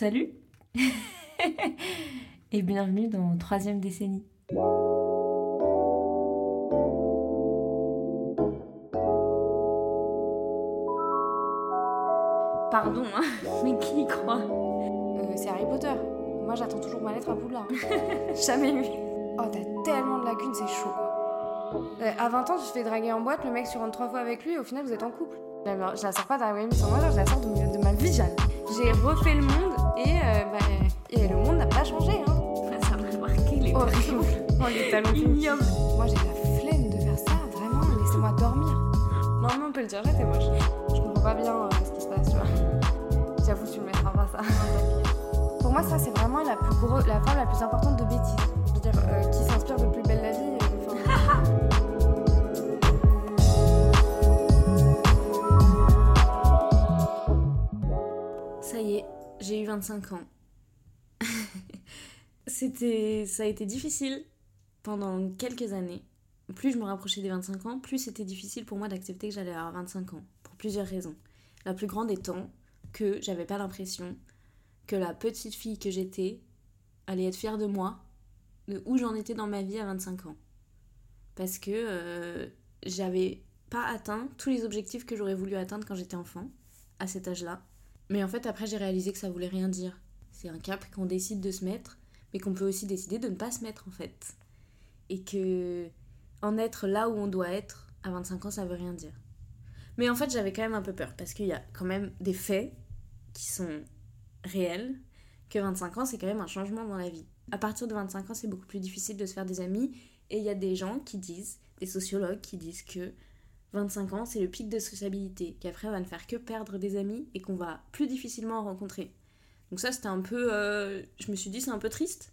Salut et bienvenue dans troisième décennie. Pardon, hein, mais qui y croit? Euh, c'est Harry Potter. Moi, j'attends toujours ma lettre à Poudlard. Jamais eu. Oh, t'as tellement de lacunes, c'est chaud. Euh, à 20 ans, tu te fais draguer en boîte, le mec se rentre trois fois avec lui et au final, vous êtes en couple. Je la, je la sors pas d'Harry Potter, moi, je la sors de, de ma vie, Jeanne. J'ai refait le monde et, euh, bah, et le monde n'a pas changé. Hein. Ça m'a marqué les Horrible. Oh, les talons Ignoble. Moi, j'ai la flemme de faire ça, vraiment. Laissez-moi dormir. Non, mais on peut le dire, j'étais moche. Je comprends pas bien euh, ce qui se passe, tu vois. J'avoue, tu me mettras pas ça. Pour moi, ça, c'est vraiment la, plus gros, la forme la plus importante de bêtise. Je veux dire, euh, qui s'inspire de j'ai eu 25 ans. c'était, ça a été difficile pendant quelques années. Plus je me rapprochais des 25 ans, plus c'était difficile pour moi d'accepter que j'allais avoir 25 ans. Pour plusieurs raisons. La plus grande étant que j'avais pas l'impression que la petite fille que j'étais allait être fière de moi, de où j'en étais dans ma vie à 25 ans. Parce que euh, j'avais pas atteint tous les objectifs que j'aurais voulu atteindre quand j'étais enfant, à cet âge-là. Mais en fait, après, j'ai réalisé que ça voulait rien dire. C'est un cap qu'on décide de se mettre, mais qu'on peut aussi décider de ne pas se mettre, en fait. Et que en être là où on doit être à 25 ans, ça veut rien dire. Mais en fait, j'avais quand même un peu peur, parce qu'il y a quand même des faits qui sont réels, que 25 ans, c'est quand même un changement dans la vie. À partir de 25 ans, c'est beaucoup plus difficile de se faire des amis, et il y a des gens qui disent, des sociologues qui disent que 25 ans, c'est le pic de sociabilité, qu'après on va ne faire que perdre des amis et qu'on va plus difficilement en rencontrer. Donc ça, c'était un peu... euh, je me suis dit, c'est un peu triste.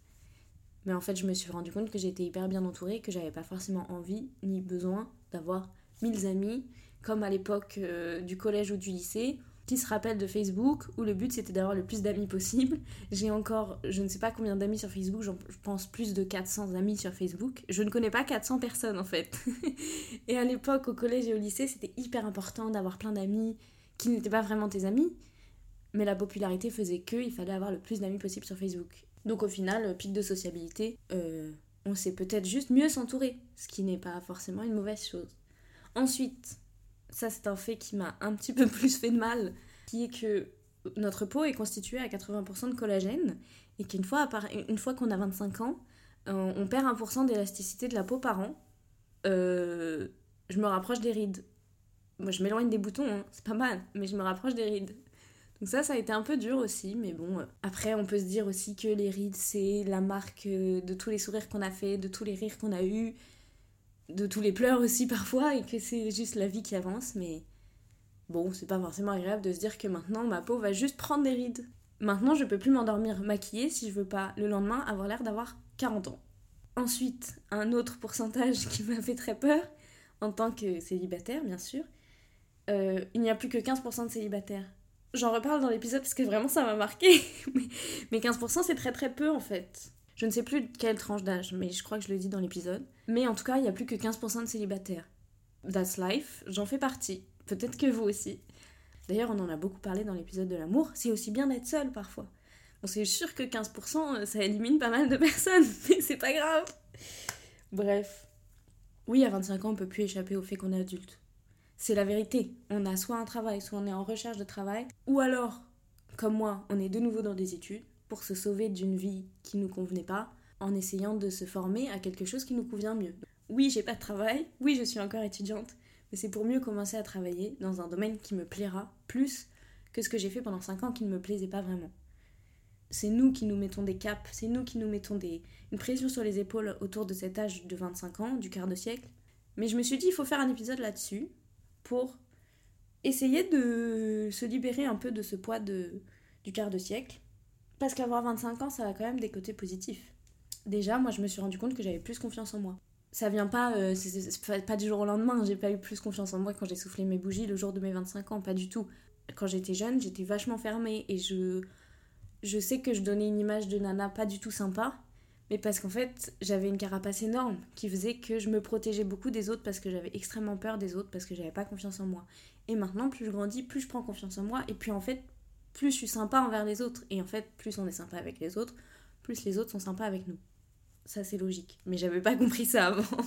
Mais en fait, je me suis rendu compte que j'étais hyper bien entourée, que j'avais pas forcément envie ni besoin d'avoir 1000 amis, comme à l'époque euh, du collège ou du lycée, qui se rappellent de Facebook, où le but c'était d'avoir le plus d'amis possible. J'ai encore, je ne sais pas combien d'amis sur Facebook, je pense plus de 400 amis sur Facebook. Je ne connais pas 400 personnes en fait. et à l'époque, au collège et au lycée, c'était hyper important d'avoir plein d'amis qui n'étaient pas vraiment tes amis. Mais la popularité faisait que il fallait avoir le plus d'amis possible sur Facebook. Donc au final, euh, pic de sociabilité, euh, on sait peut-être juste mieux s'entourer, ce qui n'est pas forcément une mauvaise chose. Ensuite, ça c'est un fait qui m'a un petit peu plus fait de mal, qui est que notre peau est constituée à 80% de collagène et qu'une fois, une fois qu'on a 25 ans, euh, on perd 1% d'élasticité de la peau par an. Euh, je me rapproche des rides. Moi je m'éloigne des boutons, hein, c'est pas mal, mais je me rapproche des rides. Donc ça, ça a été un peu dur aussi, mais bon. euh, Après, on peut se dire aussi que les rides, c'est la marque de tous les sourires qu'on a fait, de tous les rires qu'on a eus, de tous les pleurs aussi parfois, et que c'est juste la vie qui avance, mais bon, c'est pas forcément agréable de se dire que maintenant, ma peau va juste prendre des rides. Maintenant, je peux plus m'endormir maquillée si je veux pas, le lendemain, avoir l'air d'avoir 40 ans. Ensuite, un autre pourcentage qui m'a fait très peur, en tant que célibataire, bien sûr, euh, il n'y a plus que 15% de célibataires. J'en reparle dans l'épisode parce que vraiment ça m'a marqué. mais, mais 15% c'est très très peu en fait. Je ne sais plus quelle tranche d'âge, mais je crois que je le dis dans l'épisode. Mais en tout cas, il n'y a plus que 15% de célibataires. That's life, j'en fais partie. Peut-être que vous aussi. D'ailleurs, on en a beaucoup parlé dans l'épisode de l'amour. C'est aussi bien d'être seul parfois. Bon, c'est sûr que 15%, ça élimine pas mal de personnes, mais c'est pas grave. Bref. Oui, à 25 ans, on peut plus échapper au fait qu'on est adulte. C'est la vérité. On a soit un travail, soit on est en recherche de travail, ou alors, comme moi, on est de nouveau dans des études pour se sauver d'une vie qui nous convenait pas, en essayant de se former à quelque chose qui nous convient mieux. Oui, j'ai pas de travail, oui, je suis encore étudiante, mais c'est pour mieux commencer à travailler dans un domaine qui me plaira plus que ce que j'ai fait pendant 5 ans qui ne me plaisait pas vraiment. C'est nous qui nous mettons des caps, c'est nous qui nous mettons des, une pression sur les épaules autour de cet âge de 25 ans, du quart de siècle. Mais je me suis dit, il faut faire un épisode là-dessus pour essayer de se libérer un peu de ce poids de, du quart de siècle. Parce qu'avoir 25 ans, ça a quand même des côtés positifs. Déjà, moi, je me suis rendu compte que j'avais plus confiance en moi. Ça vient pas, euh, pas du jour au lendemain. J'ai pas eu plus confiance en moi quand j'ai soufflé mes bougies le jour de mes 25 ans, pas du tout. Quand j'étais jeune, j'étais vachement fermée et je, je sais que je donnais une image de nana pas du tout sympa, mais parce qu'en fait, j'avais une carapace énorme qui faisait que je me protégeais beaucoup des autres parce que j'avais extrêmement peur des autres parce que j'avais pas confiance en moi. Et maintenant, plus je grandis, plus je prends confiance en moi et puis en fait, plus je suis sympa envers les autres. Et en fait, plus on est sympa avec les autres, plus les autres sont sympas avec nous. Ça, c'est logique. Mais j'avais pas compris ça avant.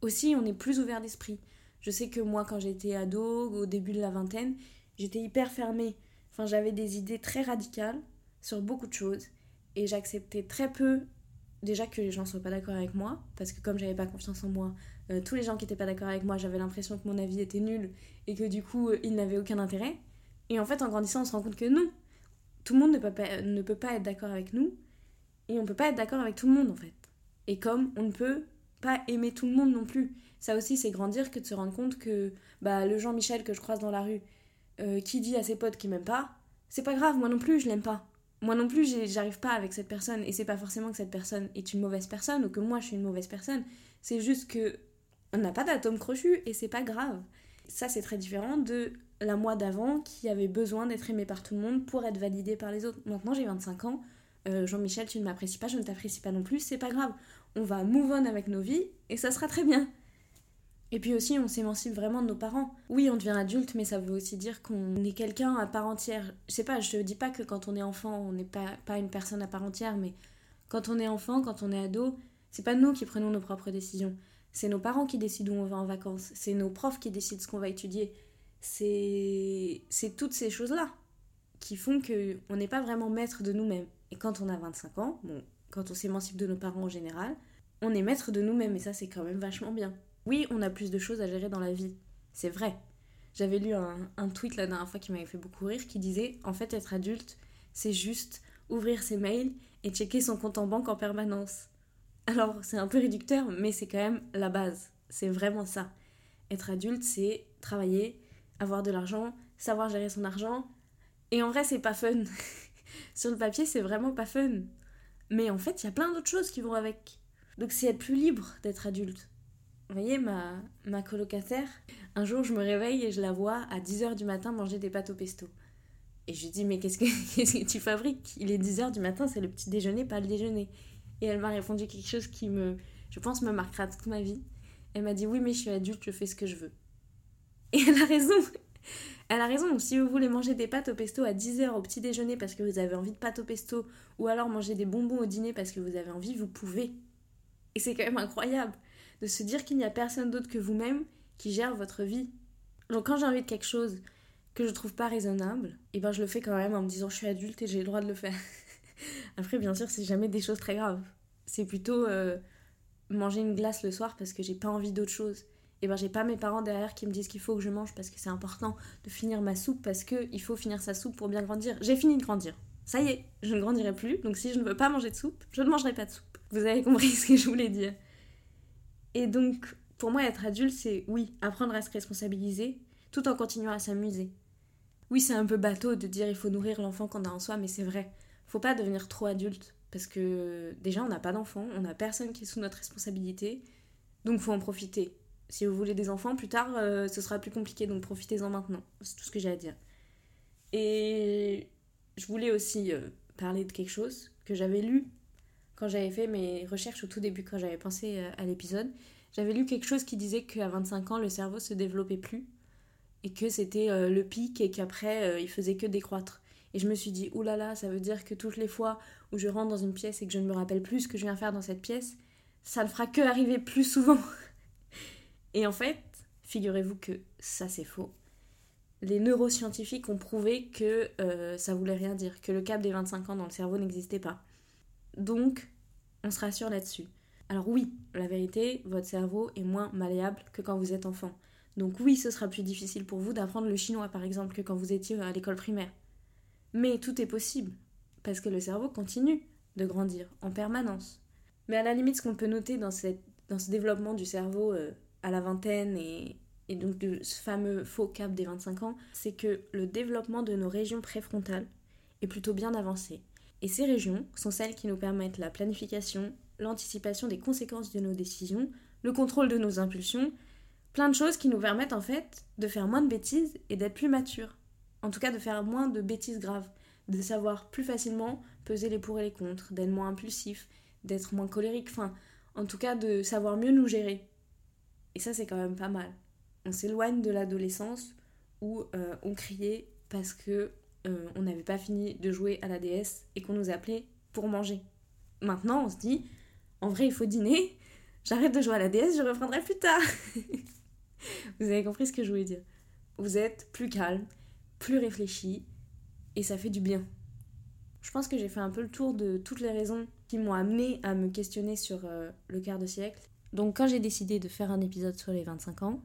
Aussi, on est plus ouvert d'esprit. Je sais que moi, quand j'étais ado, au début de la vingtaine, j'étais hyper fermée. Enfin, j'avais des idées très radicales sur beaucoup de choses. Et j'acceptais très peu, déjà que les gens soient pas d'accord avec moi, parce que comme j'avais pas confiance en moi, euh, tous les gens qui étaient pas d'accord avec moi, j'avais l'impression que mon avis était nul et que du coup, euh, il n'avait aucun intérêt. Et en fait, en grandissant, on se rend compte que non, tout le monde ne peut pas, ne peut pas être d'accord avec nous, et on peut pas être d'accord avec tout le monde en fait. Et comme on ne peut pas aimer tout le monde non plus. Ça aussi, c'est grandir que de se rendre compte que bah, le Jean-Michel que je croise dans la rue, euh, qui dit à ses potes qu'il m'aime pas, c'est pas grave, moi non plus, je l'aime pas. Moi non plus, j'arrive pas avec cette personne. Et c'est pas forcément que cette personne est une mauvaise personne ou que moi je suis une mauvaise personne. C'est juste que on n'a pas d'atome crochu et c'est pas grave. Ça, c'est très différent de la moi d'avant qui avait besoin d'être aimée par tout le monde pour être validée par les autres. Maintenant, j'ai 25 ans. Euh, Jean-Michel, tu ne m'apprécies pas, je ne t'apprécie pas non plus, c'est pas grave. On va move on avec nos vies et ça sera très bien. Et puis aussi, on s'émancipe vraiment de nos parents. Oui, on devient adulte, mais ça veut aussi dire qu'on est quelqu'un à part entière. Je sais pas, je dis pas que quand on est enfant, on n'est pas, pas une personne à part entière, mais quand on est enfant, quand on est ado, c'est pas nous qui prenons nos propres décisions. C'est nos parents qui décident où on va en vacances. C'est nos profs qui décident ce qu'on va étudier. C'est toutes ces choses-là qui font qu'on n'est pas vraiment maître de nous-mêmes. Et quand on a 25 ans, bon, quand on s'émancipe de nos parents en général, on est maître de nous-mêmes et ça c'est quand même vachement bien. Oui, on a plus de choses à gérer dans la vie, c'est vrai. J'avais lu un, tweet la dernière fois qui m'avait fait beaucoup rire qui disait en fait être adulte, c'est juste ouvrir ses mails et checker son compte en banque en permanence. Alors c'est un peu réducteur, mais c'est quand même la base. C'est vraiment ça. Être adulte, c'est travailler, avoir de l'argent, savoir gérer son argent. Et en vrai, c'est pas fun. Sur le papier, c'est vraiment pas fun. Mais en fait, il y a plein d'autres choses qui vont avec. Donc c'est être plus libre d'être adulte. Vous voyez, ma, ma colocataire, un jour je me réveille et je la vois à 10h du matin manger des pâtes au pesto. Et je lui dis, mais qu'est-ce que, que tu fabriques? Il est 10h du matin, c'est le petit déjeuner, pas le déjeuner. Et elle m'a répondu quelque chose qui me, je pense, me marquera toute ma vie. Elle m'a dit, oui, mais je suis adulte, je fais ce que je veux. Et elle a raison. Elle a raison, si vous voulez manger des pâtes au pesto à 10h au petit déjeuner parce que vous avez envie de pâtes au pesto, ou alors manger des bonbons au dîner parce que vous avez envie, vous pouvez. Et c'est quand même incroyable de se dire qu'il n'y a personne d'autre que vous-même qui gère votre vie. Donc quand j'ai envie de quelque chose que je trouve pas raisonnable, et eh ben je le fais quand même en me disant je suis adulte et j'ai le droit de le faire. Après bien sûr c'est jamais des choses très graves. C'est plutôt euh, manger une glace le soir parce que j'ai pas envie d'autre chose. Et ben j'ai pas mes parents derrière qui me disent qu'il faut que je mange parce que c'est important de finir ma soupe parce que il faut finir sa soupe pour bien grandir. J'ai fini de grandir. Ça y est, je ne grandirai plus, donc si je ne veux pas manger de soupe, je ne mangerai pas de soupe. Vous avez compris ce que je voulais dire. Et donc, pour moi, être adulte, c'est oui, apprendre à se responsabiliser tout en continuant à s'amuser. Oui, c'est un peu bateau de dire il faut nourrir l'enfant qu'on a en soi, mais c'est vrai. Faut pas devenir trop adulte parce que déjà, on n'a pas d'enfant, on n'a personne qui est sous notre responsabilité, donc faut en profiter. Si vous voulez des enfants, plus tard, euh, ce sera plus compliqué, donc profitez-en maintenant. C'est tout ce que j'ai à dire. Et je voulais aussi euh, parler de quelque chose que j'avais lu quand j'avais fait mes recherches au tout début, quand j'avais pensé euh, à l'épisode, j'avais lu quelque chose qui disait qu'à 25 ans, le cerveau se développait plus et que c'était le pic et qu'après, il faisait que décroître. Et je me suis dit, oulala, ça veut dire que toutes les fois où je rentre dans une pièce et que je ne me rappelle plus ce que je viens faire dans cette pièce, ça ne fera que arriver plus souvent. et en fait, figurez-vous que ça c'est faux. Les neuroscientifiques ont prouvé que ça voulait rien dire, que le cap des 25 ans dans le cerveau n'existait pas. Donc, on se rassure là-dessus. Alors oui, la vérité, votre cerveau est moins malléable que quand vous êtes enfant. Donc oui, ce sera plus difficile pour vous d'apprendre le chinois, par exemple, que quand vous étiez à l'école primaire. Mais tout est possible, parce que le cerveau continue de grandir en permanence. Mais à la limite, ce qu'on peut noter dans ce développement du cerveau euh, à la vingtaine et, donc de ce fameux faux cap des 25 ans, c'est que le développement de nos régions préfrontales est plutôt bien avancé. Et ces régions sont celles qui nous permettent la planification, l'anticipation des conséquences de nos décisions, le contrôle de nos impulsions, plein de choses qui nous permettent en fait de faire moins de bêtises et d'être plus matures. En tout cas de faire moins de bêtises graves, de savoir plus facilement peser les pour et les contre, d'être moins impulsif, d'être moins colérique, enfin en tout cas de savoir mieux nous gérer. Et ça c'est quand même pas mal. On s'éloigne de l'adolescence où euh, on criait parce que euh, on n'avait pas fini de jouer à la DS et qu'on nous appelait pour manger. Maintenant, on se dit, en vrai, il faut dîner, j'arrête de jouer à la DS, je reprendrai plus tard. Vous avez compris ce que je voulais dire. Vous êtes plus calme, plus réfléchi, et ça fait du bien. Je pense que j'ai fait un peu le tour de toutes les raisons qui m'ont amené à me questionner sur euh, le quart de siècle. Donc quand j'ai décidé de faire un épisode sur les 25 ans,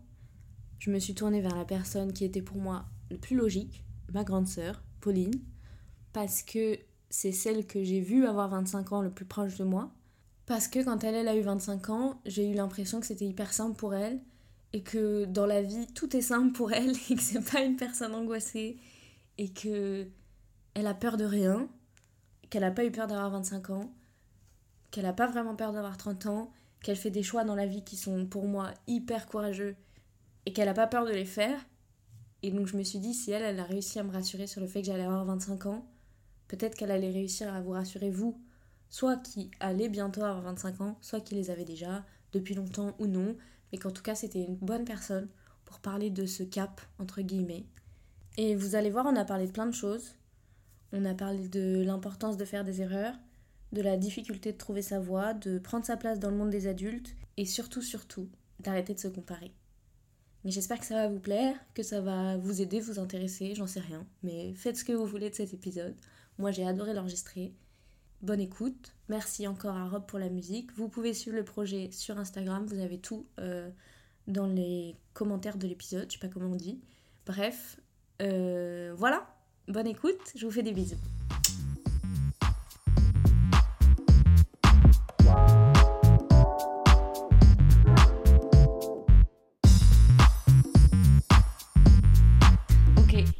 je me suis tournée vers la personne qui était pour moi le plus logique, ma grande sœur, Pauline, parce que c'est celle que j'ai vue avoir 25 ans le plus proche de moi. Parce que quand elle, elle a eu 25 ans, j'ai eu l'impression que c'était hyper simple pour elle et que dans la vie, tout est simple pour elle et que c'est pas une personne angoissée et que elle a peur de rien, qu'elle a pas eu peur d'avoir 25 ans, qu'elle a pas vraiment peur d'avoir 30 ans, qu'elle fait des choix dans la vie qui sont pour moi hyper courageux et qu'elle a pas peur de les faire. Et donc je me suis dit, si elle, elle a réussi à me rassurer sur le fait que j'allais avoir 25 ans, peut-être qu'elle allait réussir à vous rassurer vous, soit qui allait bientôt avoir 25 ans, soit qui les avait déjà depuis longtemps ou non, mais qu'en tout cas c'était une bonne personne pour parler de ce cap, entre guillemets. Et vous allez voir, on a parlé de plein de choses. On a parlé de l'importance de faire des erreurs, de la difficulté de trouver sa voie, de prendre sa place dans le monde des adultes, et surtout, surtout, d'arrêter de se comparer. Mais j'espère que ça va vous plaire, que ça va vous aider, vous intéresser, j'en sais rien. Mais faites ce que vous voulez de cet épisode. Moi j'ai adoré l'enregistrer. Bonne écoute. Merci encore à Rob pour la musique. Vous pouvez suivre le projet sur Instagram. Vous avez tout euh, dans les commentaires de l'épisode. Je sais pas comment on dit. Bref, euh, voilà. Bonne écoute. Je vous fais des bisous.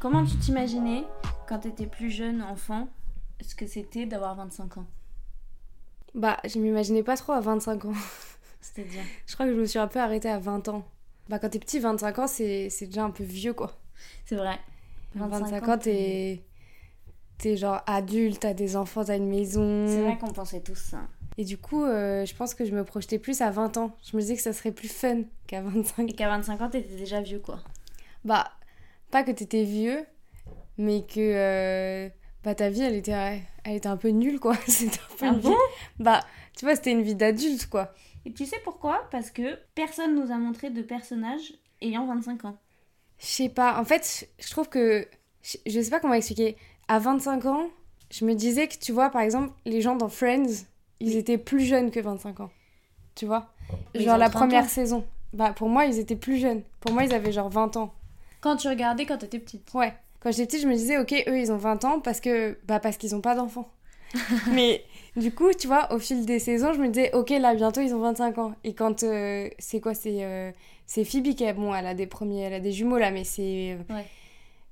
Comment tu t'imaginais quand t'étais plus jeune enfant ce que c'était d'avoir 25 ans? Bah, je m'imaginais pas trop à 25 ans. C'est-à-dire? Je crois que je me suis un peu arrêtée à 20 ans. Bah, quand t'es petit, 25 ans, c'est déjà un peu vieux, quoi. C'est vrai. 25, ans, t'es. T'es genre adulte, t'as des enfants, t'as une maison. C'est vrai qu'on pensait tous ça. Et du coup, euh, je pense que je me projetais plus à 20 ans. Je me disais que ça serait plus fun qu'à 25. Et qu'à 25 ans, t'étais déjà vieux, quoi. Bah, pas que t'étais vieux, mais que euh, bah, ta vie, elle était, elle était un peu nulle, quoi. C'était un peu Ah une vie- Bah, tu vois, c'était une vie d'adulte, quoi. Et tu sais pourquoi? Parce que personne nous a montré de personnages ayant 25 ans. Je sais pas, en fait, je trouve que. Je sais pas comment expliquer. À 25 ans, je me disais que, tu vois, par exemple, les gens dans Friends, ils étaient plus jeunes que 25 ans. Tu vois? Mais Genre la 30 première ans. saison. Bah, pour moi, ils étaient plus jeunes. Pour moi, ils avaient genre 20 ans. Quand tu regardais quand t'étais petite. Ouais. Quand j'étais petite, je me disais, ok, eux, ils ont 20 ans parce que, bah, parce qu'ils ont pas d'enfants. Mais du coup, tu vois, au fil des saisons, je me disais, ok, là, bientôt, ils ont 25 ans. Et quand, euh, c'est quoi, c'est, euh, c'est Phoebe qui a, bon, elle a des premiers, elle a des jumeaux là, mais c'est, euh, Ouais.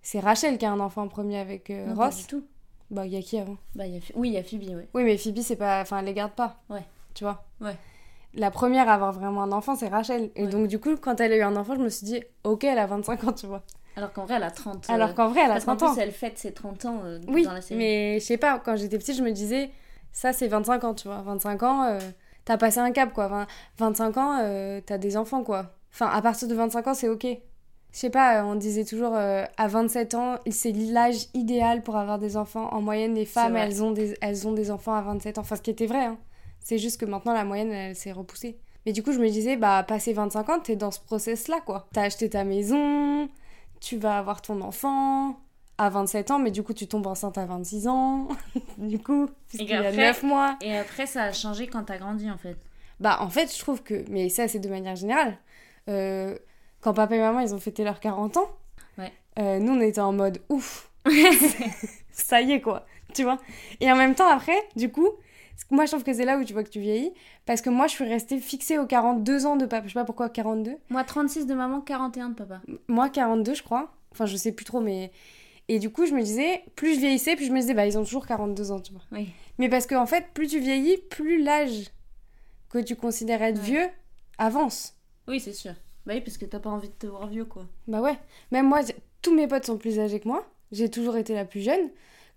c'est Rachel qui a un enfant premier avec euh, Non, pas Ross. du tout. Bah, il y a qui avant? Bah, il y a... Oui, il y a Phoebe, ouais. Oui, mais Phoebe, c'est pas, enfin, elle les garde pas. Ouais. Tu vois? Ouais. La première à avoir vraiment un enfant, c'est Rachel. Et Ouais. donc, du coup, quand elle a eu un enfant, je me suis dit, ok, elle a 25 ans, tu vois. Alors qu'en vrai, elle a 30 euh, Alors qu'en vrai, elle a Parce qu'en 30 ans. plus, elle fête ses 30 ans euh, Oui, dans la série. mais je sais pas, quand j'étais petite, je me disais, ça c'est 25 ans, tu vois. 25 ans, euh, t'as passé un cap, quoi. Vingt- 25 ans, euh, t'as des enfants, quoi. Enfin, à partir de 25 ans, c'est ok. Je sais pas, on disait toujours à 27 ans, c'est l'âge idéal pour avoir des enfants. En moyenne, les femmes, elles ont, des, elles ont des enfants à 27 ans. Enfin, ce qui était vrai, hein. C'est juste que maintenant, la moyenne, elle s'est repoussée. Mais du coup, je me disais, bah, passé 25 ans, t'es dans ce process-là, quoi. T'as acheté ta maison, tu vas avoir ton enfant à 27 ans, mais du coup, tu tombes enceinte à 26 ans. du coup, puisqu'il y a qu'après- 9 mois. Et après, ça a changé quand t'as grandi, en fait. Bah, en fait, je trouve que. Mais ça, c'est de manière générale. Euh, quand papa et maman, ils ont fêté leurs 40 ans, Ouais. euh, nous, on était en mode ouf. ça y est, quoi. Tu vois? Et en même temps, après, du coup, moi, je trouve que c'est là où tu vois que tu vieillis. Parce que moi, je suis restée fixée aux 42 ans de papa. Je sais pas pourquoi 42. Moi, 36 de maman, 41 de papa. Moi, 42, je crois. Enfin, je sais plus trop, mais. Et du coup, je me disais, plus je vieillissais, plus je me disais, bah, ils ont toujours 42 ans, tu vois. Oui. Mais parce qu'en fait, plus tu vieillis, plus l'âge que tu considères être Ouais. vieux avance. Oui, c'est sûr. Bah oui, parce que t'as pas envie de te voir vieux, quoi. Bah ouais. Même moi, tous mes potes sont plus âgés que moi. J'ai toujours été la plus jeune.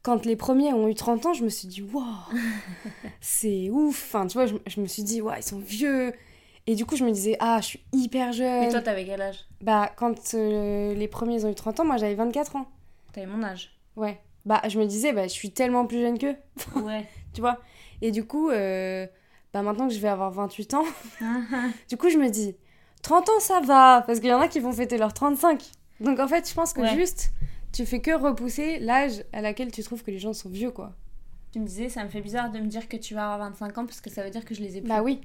Quand les premiers ont eu 30 ans, je me suis dit, waouh, c'est ouf. Enfin, tu vois, je, je me suis dit, waouh, ils sont vieux. Et du coup, je me disais, ah, je suis hyper jeune. Mais toi, t'avais quel âge? Bah, quand euh, les premiers ont eu 30 ans, moi, j'avais 24 ans. T'avais mon âge. Ouais. bah, je me disais, bah, je suis tellement plus jeune qu'eux, Ouais. tu vois? Et du coup, euh, bah, maintenant que je vais avoir 28 ans, du coup, je me dis, 30 ans, ça va, parce qu'il y en a qui vont fêter leurs 35. Donc, en fait, je pense que Ouais. juste, tu fais que repousser l'âge à laquelle tu trouves que les gens sont vieux, quoi. tu me disais, ça me fait bizarre de me dire que tu vas avoir 25 ans parce que ça veut dire que je les ai plus. Bah oui.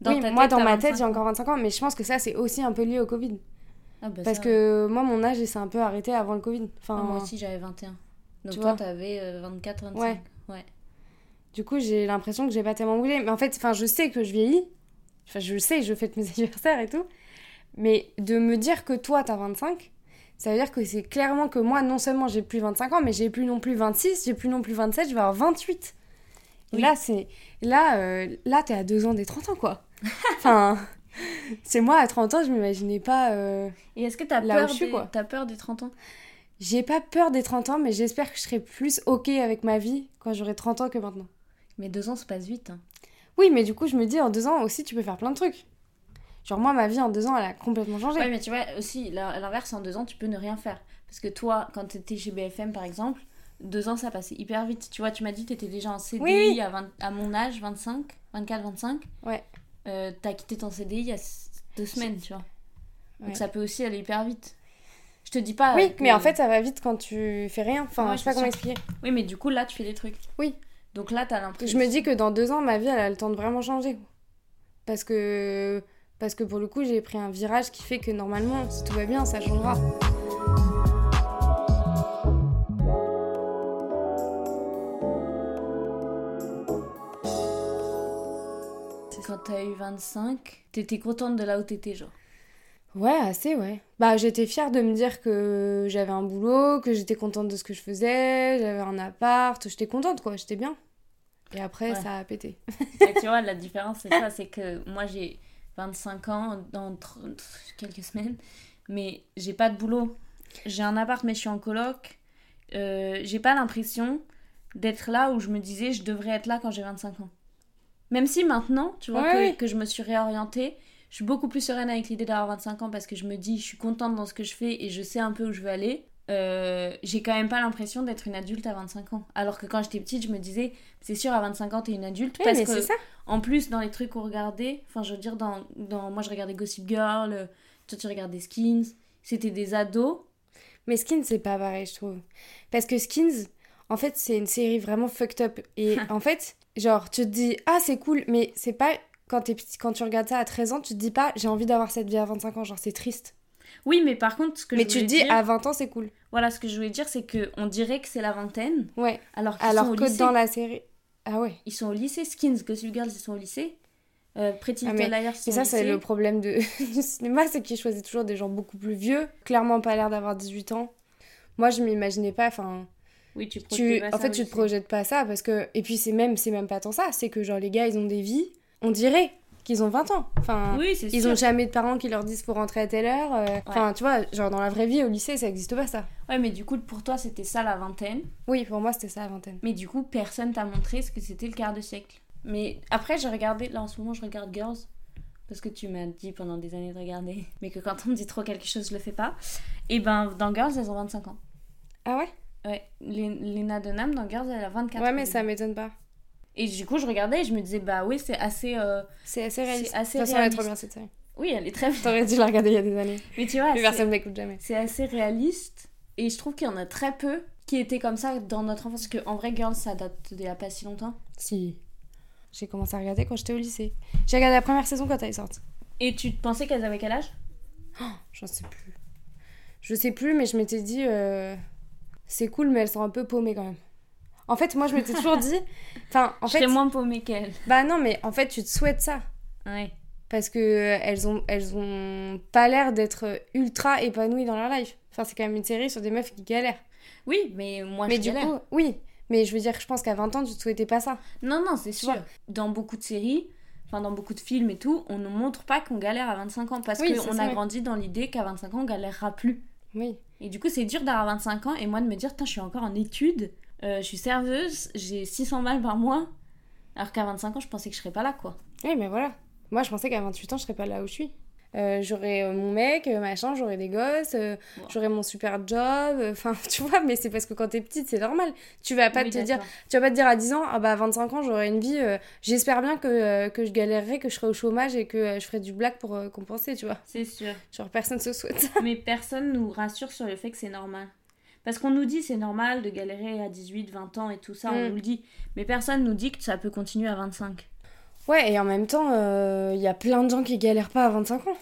Dans oui, moi, tête, dans ma 25 tête, j'ai encore 25 ans, mais je pense que ça, c'est aussi un peu lié au Covid. Ah, bah, Parce ça, que moi, mon âge, il s'est un peu arrêté avant le Covid. Enfin, Ah, moi aussi, j'avais 21. Donc Tu toi, t'avais euh, 24, 25. Ouais. ouais. Du coup, j'ai l'impression que j'ai pas tellement bougé. Mais en fait, je sais que je vieillis. Enfin, je le sais, je fête mes anniversaires et tout. Mais de me dire que toi, t'as 25, ça veut dire que c'est clairement que moi, non seulement j'ai plus 25 ans, mais j'ai plus non plus 26, j'ai plus non plus 27, je vais avoir 28. Et Oui. là, c'est. Là, euh, là t'es à deux ans des 30 ans, quoi. enfin. C'est moi, à 30 ans, je m'imaginais pas. euh, Et est-ce que t'as peur, suis, des... quoi. t'as peur des 30 ans? J'ai pas peur des 30 ans, mais j'espère que je serai plus OK avec ma vie quand j'aurai 30 ans que maintenant. Mais deux ans se passent vite. hein. Oui, mais du coup, je me dis, en deux ans aussi, tu peux faire plein de trucs. Genre, moi, ma vie en deux ans, elle a complètement changé. Ouais, mais tu vois, aussi, à l'inverse, en deux ans, tu peux ne rien faire. Parce que toi, quand t'étais chez BFM, par exemple, deux ans, ça passait hyper vite. Tu vois, tu m'as dit que t'étais déjà en CDI Oui. À, 20 à mon âge, 25, 24, 25. Ouais. Euh, T'as quitté ton CDI il y a deux semaines, tu vois. Donc ça peut aussi aller hyper vite. Je te dis pas. Oui, que- mais en fait, ça va vite quand tu fais rien. Enfin, Ouais, je sais pas comment expliquer. Oui, mais du coup, là, tu fais des trucs. Oui. Donc là, t'as l'impression. Je me dis que dans deux ans, ma vie, elle a le temps de vraiment changer. Parce que, parce que pour le coup, j'ai pris un virage qui fait que normalement, si tout va bien, ça changera. Quand t'as eu 25, t'étais contente de là où t'étais, genre. Ouais, assez, ouais. Bah, j'étais fière de me dire que j'avais un boulot, que j'étais contente de ce que je faisais, j'avais un appart, j'étais contente, quoi, j'étais bien. Et après, Ouais. ça a pété. Et tu vois, la différence, c'est ça, c'est que moi, j'ai 25 ans dans 30 quelques semaines, mais j'ai pas de boulot. J'ai un appart, mais je suis en coloc. Euh, j'ai pas l'impression d'être là où je me disais je devrais être là quand j'ai 25 ans. Même si maintenant, tu vois, Ouais, que, que je me suis réorientée, je suis beaucoup plus sereine avec l'idée d'avoir 25 ans parce que je me dis je suis contente dans ce que je fais et je sais un peu où je veux aller. Euh, j'ai quand même pas l'impression d'être une adulte à 25 ans. Alors que quand j'étais petite, je me disais, c'est sûr, à 25 ans, t'es une adulte. Oui, parce mais que c'est ça. en plus, dans les trucs qu'on regardait, enfin, je veux dire, dans, dans, moi, je regardais Gossip Girl, euh, toi, tu regardais Skins, c'était des ados. Mais Skins, c'est pas pareil, je trouve. Parce que Skins, en fait, c'est une série vraiment fucked up. Et en fait, genre, tu te dis, ah, c'est cool, mais c'est pas. Quand, petit, quand tu regardes ça à 13 ans, tu te dis pas, j'ai envie d'avoir cette vie à 25 ans. Genre, c'est triste. Oui, mais par contre, ce que mais je tu te voulais dis, dire, à 20 ans, c'est cool. voilà, ce que je voulais dire, c'est que on dirait que c'est la vingtaine, Ouais. alors qu'ils sont Alors au que lycée. dans la série. Ah ouais. Ils sont au lycée, Skins, Gossip Girl, ils sont au lycée. Euh, Pretty Ah, Little mais- Liars, ils sont Et au ça, c'est le problème de... du cinéma, c'est qu'ils choisissent toujours des gens beaucoup plus vieux, clairement pas l'air d'avoir 18 ans. Moi, je m'imaginais pas, enfin, Oui, tu, tu, pas en ça fait, tu te projettes pas ça parce que, et puis c'est même, c'est même pas tant ça, c'est que genre les gars, ils ont des vies, on dirait qu'ils ont 20 ans. Enfin, Oui, ils sûr. ont jamais de parents qui leur disent faut rentrer à telle heure. euh, Enfin, tu vois, genre dans la vraie vie au lycée, ça existe pas ça. Ouais, mais du coup, pour toi, c'était ça la vingtaine? Oui, pour moi, c'était ça la vingtaine. Mais du coup, personne t'a montré ce que c'était le quart de siècle. Mais après, j'ai regardé, là en ce moment, je regarde Girls. Parce que tu m'as dit pendant des années de regarder. Mais que quand on me dit trop quelque chose, je le fais pas. Et ben, dans Girls, elles ont 25 ans. Ah ouais? Ouais, Lena Dunham, dans Girls, elle a 24 Ouais, mais ans. ça m'étonne pas. Et du coup, je regardais et je me disais, bah oui, c'est assez. euh, C'est assez réaliste. C'est assez de toute façon, elle est trop bien cette série. Oui, elle est très. T'aurais dû la regarder il y a des années. Mais tu vois, Mais c'est- personne m'écoute jamais. c'est assez réaliste. Et je trouve qu'il y en a très peu qui étaient comme ça dans notre enfance. Parce qu'en vrai, Girls, ça date d'il y a pas si longtemps. Si. J'ai commencé à regarder quand j'étais au lycée. J'ai regardé la première saison quand elle est sortie. Et tu pensais qu'elles avaient quel âge? J'en sais plus. Je sais plus, mais je m'étais dit, euh, c'est cool, mais elles sont un peu paumées quand même. En fait, moi, je m'étais toujours dit. Enfin, en Je fait. serais moins paumée qu'elles. Bah non, mais en fait, tu te souhaites ça. Ouais. Parce que euh, elles ont, elles ont pas l'air d'être ultra épanouies dans leur life. Enfin, c'est quand même une série sur des meufs qui galèrent. Oui, mais moi, mais je du galère. coup, oui. Mais je veux dire, je pense qu'à 20 ans, tu te souhaitais pas ça. Non, non, c'est sûr. Dans beaucoup de séries, enfin dans beaucoup de films et tout, on ne montre pas qu'on galère à 25 ans parce Oui, qu'on a grandi dans l'idée qu'à 25 ans, on galérera plus. Oui. Et du coup, c'est dur d'avoir 25 ans et moi de me dire, je suis encore en études, euh, je suis serveuse, j'ai 600 balles par mois, alors qu'à 25 ans, je pensais que je serais pas là, quoi. Oui, mais voilà. Moi, je pensais qu'à 28 ans, je serais pas là où je suis. euh, j'aurai euh, mon mec, machin, j'aurai des gosses, euh, Wow. j'aurai mon super job, enfin, tu vois, mais c'est parce que quand t'es petite, c'est normal. Tu vas pas Oui, te dire, tu vas pas te dire à 10 ans, ah bah à 25 ans, j'aurai une vie, euh, j'espère bien que, que je galérerai, que je serai au chômage et que je ferai du black pour compenser, tu vois. C'est sûr. Genre, personne se souhaite. Mais personne nous rassure sur le fait que c'est normal. Parce qu'on nous dit c'est normal de galérer à 18, 20 ans et tout ça, on Mm. nous le dit. Mais personne nous dit que ça peut continuer à 25. Ouais, et en même temps, il y a plein de gens qui galèrent pas à 25 ans.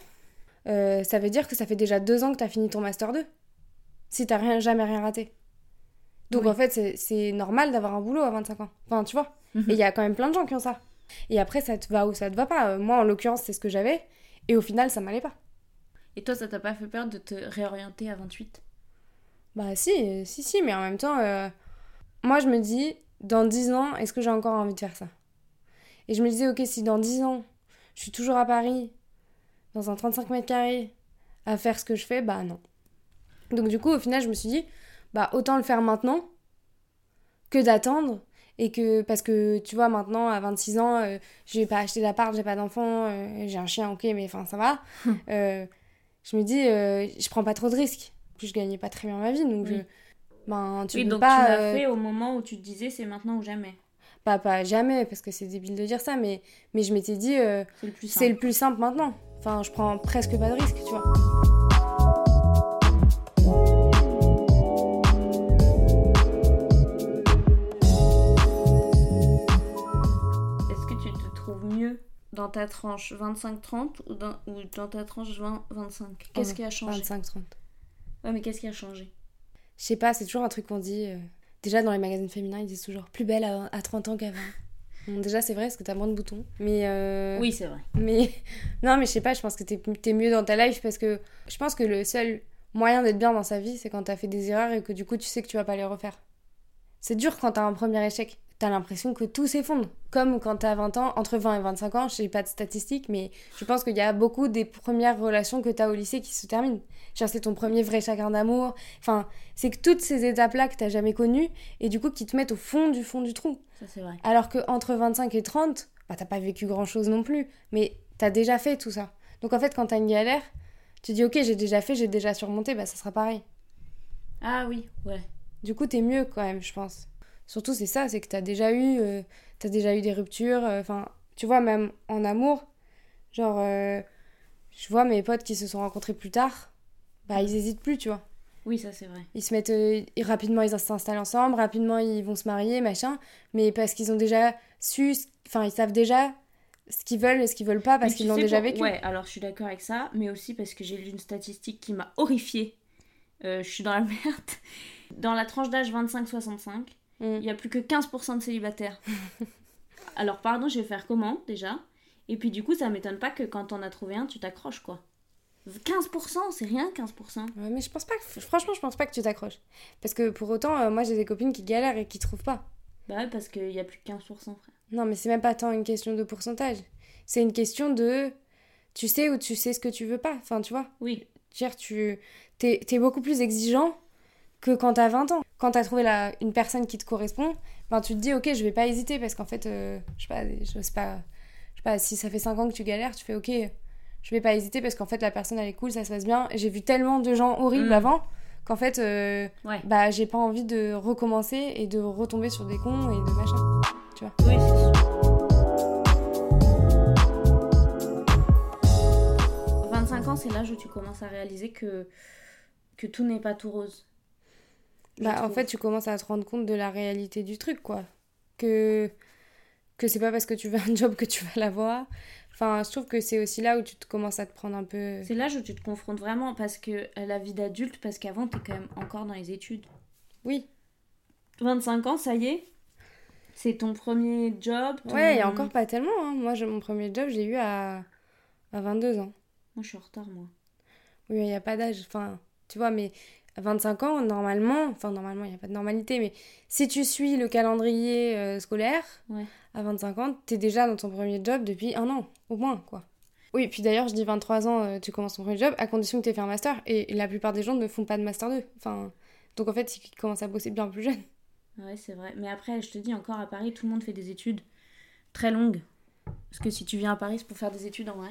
Euh, ça veut dire que ça fait déjà deux ans que t'as fini ton Master 2. Si t'as rien, jamais rien raté. Donc Oui. en fait, c'est- c'est normal d'avoir un boulot à 25 ans. Enfin, tu vois. Mhm. Et il y a quand même plein de gens qui ont ça. Et après, ça te va ou ça te va pas. Euh, Moi, en l'occurrence, c'est ce que j'avais. Et au final, ça m'allait pas. Et toi, ça t'a pas fait peur de te réorienter à 28 Bah si, euh, si, si, mais en même temps, euh, moi je me dis, dans 10 ans, est-ce que j'ai encore envie de faire ça? Et je me disais, ok, si dans 10 ans, je suis toujours à Paris, dans un 35 mètres carrés, à faire ce que je fais, bah non. Donc du coup, au final, je me suis dit, bah autant le faire maintenant que d'attendre. Et que, parce que tu vois, maintenant, à 26 ans, euh, j'ai pas acheté d'appart, j'ai pas d'enfant, euh, j'ai un chien, ok, mais enfin, ça va. Euh, je me dis, je prends pas trop de risques. Plus, je gagnais pas très bien ma vie, donc Oui. je. Ben, tu Oui, peux donc pas. tu l'as euh, fait au moment où tu te disais c'est maintenant ou jamais. pas, pas jamais, parce que c'est débile de dire ça, mais, mais je m'étais dit, euh, C'est le plus c'est simple. le plus simple maintenant. Enfin, je prends presque pas de risques, tu vois. Est-ce que tu te trouves mieux dans ta tranche 25-30 ou dans, ou dans ta tranche 20-25 Qu'est-ce qui a changé? 25-30. Ouais, mais qu'est-ce qui a changé? Je sais pas, c'est toujours un truc qu'on dit. euh, Déjà, dans les magazines féminins, ils disent toujours plus belle à, à 30 ans 20. Bon, déjà, c'est vrai, parce que t'as moins de boutons. Mais. euh, Oui, c'est vrai. Mais non, mais je sais pas, je pense que t'es es mieux dans ta life parce que je pense que le seul moyen d'être bien dans sa vie, c'est quand t'as fait des erreurs et que du coup tu sais que tu vas pas les refaire. C'est dur quand t'as un premier échec. T'as l'impression que tout s'effondre. Comme quand t'as 20 ans, entre 20 et 25 ans, je sais pas de statistiques, mais je pense qu'il y a beaucoup des premières relations que t'as au lycée qui se terminent. Genre, c'est ton premier vrai chagrin d'amour. Enfin, c'est que toutes ces étapes-là que t'as jamais connues et du coup qui te mettent au fond du fond du trou. Ça, c'est vrai. Alors que entre 25 et 30, bah t'as pas vécu grand chose non plus, mais t'as déjà fait tout ça. Donc en fait, quand t'as une galère, tu dis ok, j'ai déjà fait, j'ai déjà surmonté, bah ça sera pareil. Ah oui, ouais. Du coup, t'es mieux quand même, je pense. Surtout, c'est ça, c'est que t'as déjà eu, euh, t'as déjà eu des ruptures. euh, Enfin, tu vois, même en amour, genre, euh, je vois mes potes qui se sont rencontrés plus tard, bah ils hésitent plus, tu vois. Oui, ça, c'est vrai. Ils se mettent euh, ils- rapidement, ils s'installent ensemble, rapidement ils vont se marier, machin. Mais parce qu'ils ont déjà su, enfin ils savent déjà ce qu'ils veulent et ce qu'ils veulent pas parce qu'ils l'ont déjà vécu. Ouais, alors je suis d'accord avec ça, mais aussi parce que j'ai lu une statistique qui m'a horrifiée. Euh, je suis dans la merde. Dans la tranche d'âge 25-65, Mm. Il y a plus que 15% de célibataires. alors pardon, je vais faire comment déjà? Et puis du coup, ça m'étonne pas que quand on a trouvé un, tu t'accroches quoi. 15%, c'est rien 15%. Ouais, mais je pense pas que, franchement, je pense pas que tu t'accroches. Parce que pour autant, euh, moi j'ai des copines qui galèrent et qui trouvent pas. Bah ouais, parce qu'il y a plus que 15%, frère. Non, mais c'est même pas tant une question de pourcentage. C'est une question de. Tu sais ou tu sais ce que tu veux pas. Enfin, tu vois. Oui, dire, tu t'es, t'es beaucoup plus exigeant que quand t'as 20 ans. Quand t'as trouvé la, une personne qui te correspond, ben tu te dis ok, je vais pas hésiter parce qu'en fait, euh, je sais pas, je sais pas, je sais pas, si ça fait 5 ans que tu galères, tu fais ok, je vais pas hésiter parce qu'en fait la personne elle est cool, ça se passe bien. J'ai vu tellement de gens horribles Mm. avant qu'en fait, euh, ouais. bah j'ai pas envie de recommencer et de retomber sur des cons et de machin. Oui, sûr. 25 ans, c'est l'âge où tu commences à réaliser que, que tout n'est pas tout rose. Bah, en fait, tu commences à te rendre compte de la réalité du truc, quoi. Que, que c'est pas parce que tu veux un job que tu vas l'avoir. Enfin, je trouve que c'est aussi là où tu te commences à te prendre un peu. C'est l'âge où tu te confrontes vraiment parce que à la vie d'adulte, parce qu'avant, t'es quand même encore dans les études. Oui. 25 ans, ça y est C'est ton premier job ton- Ouais, et encore pas tellement. hein. Moi, mon premier job, j'ai eu à, à 22 ans. Moi, je suis en retard, moi. Oui, il n'y a pas d'âge. Enfin, tu vois, mais 25 ans, normalement, enfin, normalement, il n'y a pas de normalité, mais si tu suis le calendrier euh, scolaire, Ouais. à 25 ans, t'es déjà dans ton premier job depuis un an, au moins, quoi. Oui, puis d'ailleurs, je dis 23 ans, euh, tu commences ton premier job, à condition que tu aies fait un master, et la plupart des gens ne font pas de master 2. Enfin, donc en fait, ils commencent à bosser bien plus jeune. Ouais, c'est vrai. Mais après, je te dis, encore à Paris, tout le monde fait des études très longues. Parce que si tu viens à Paris, c'est pour faire des études en vrai.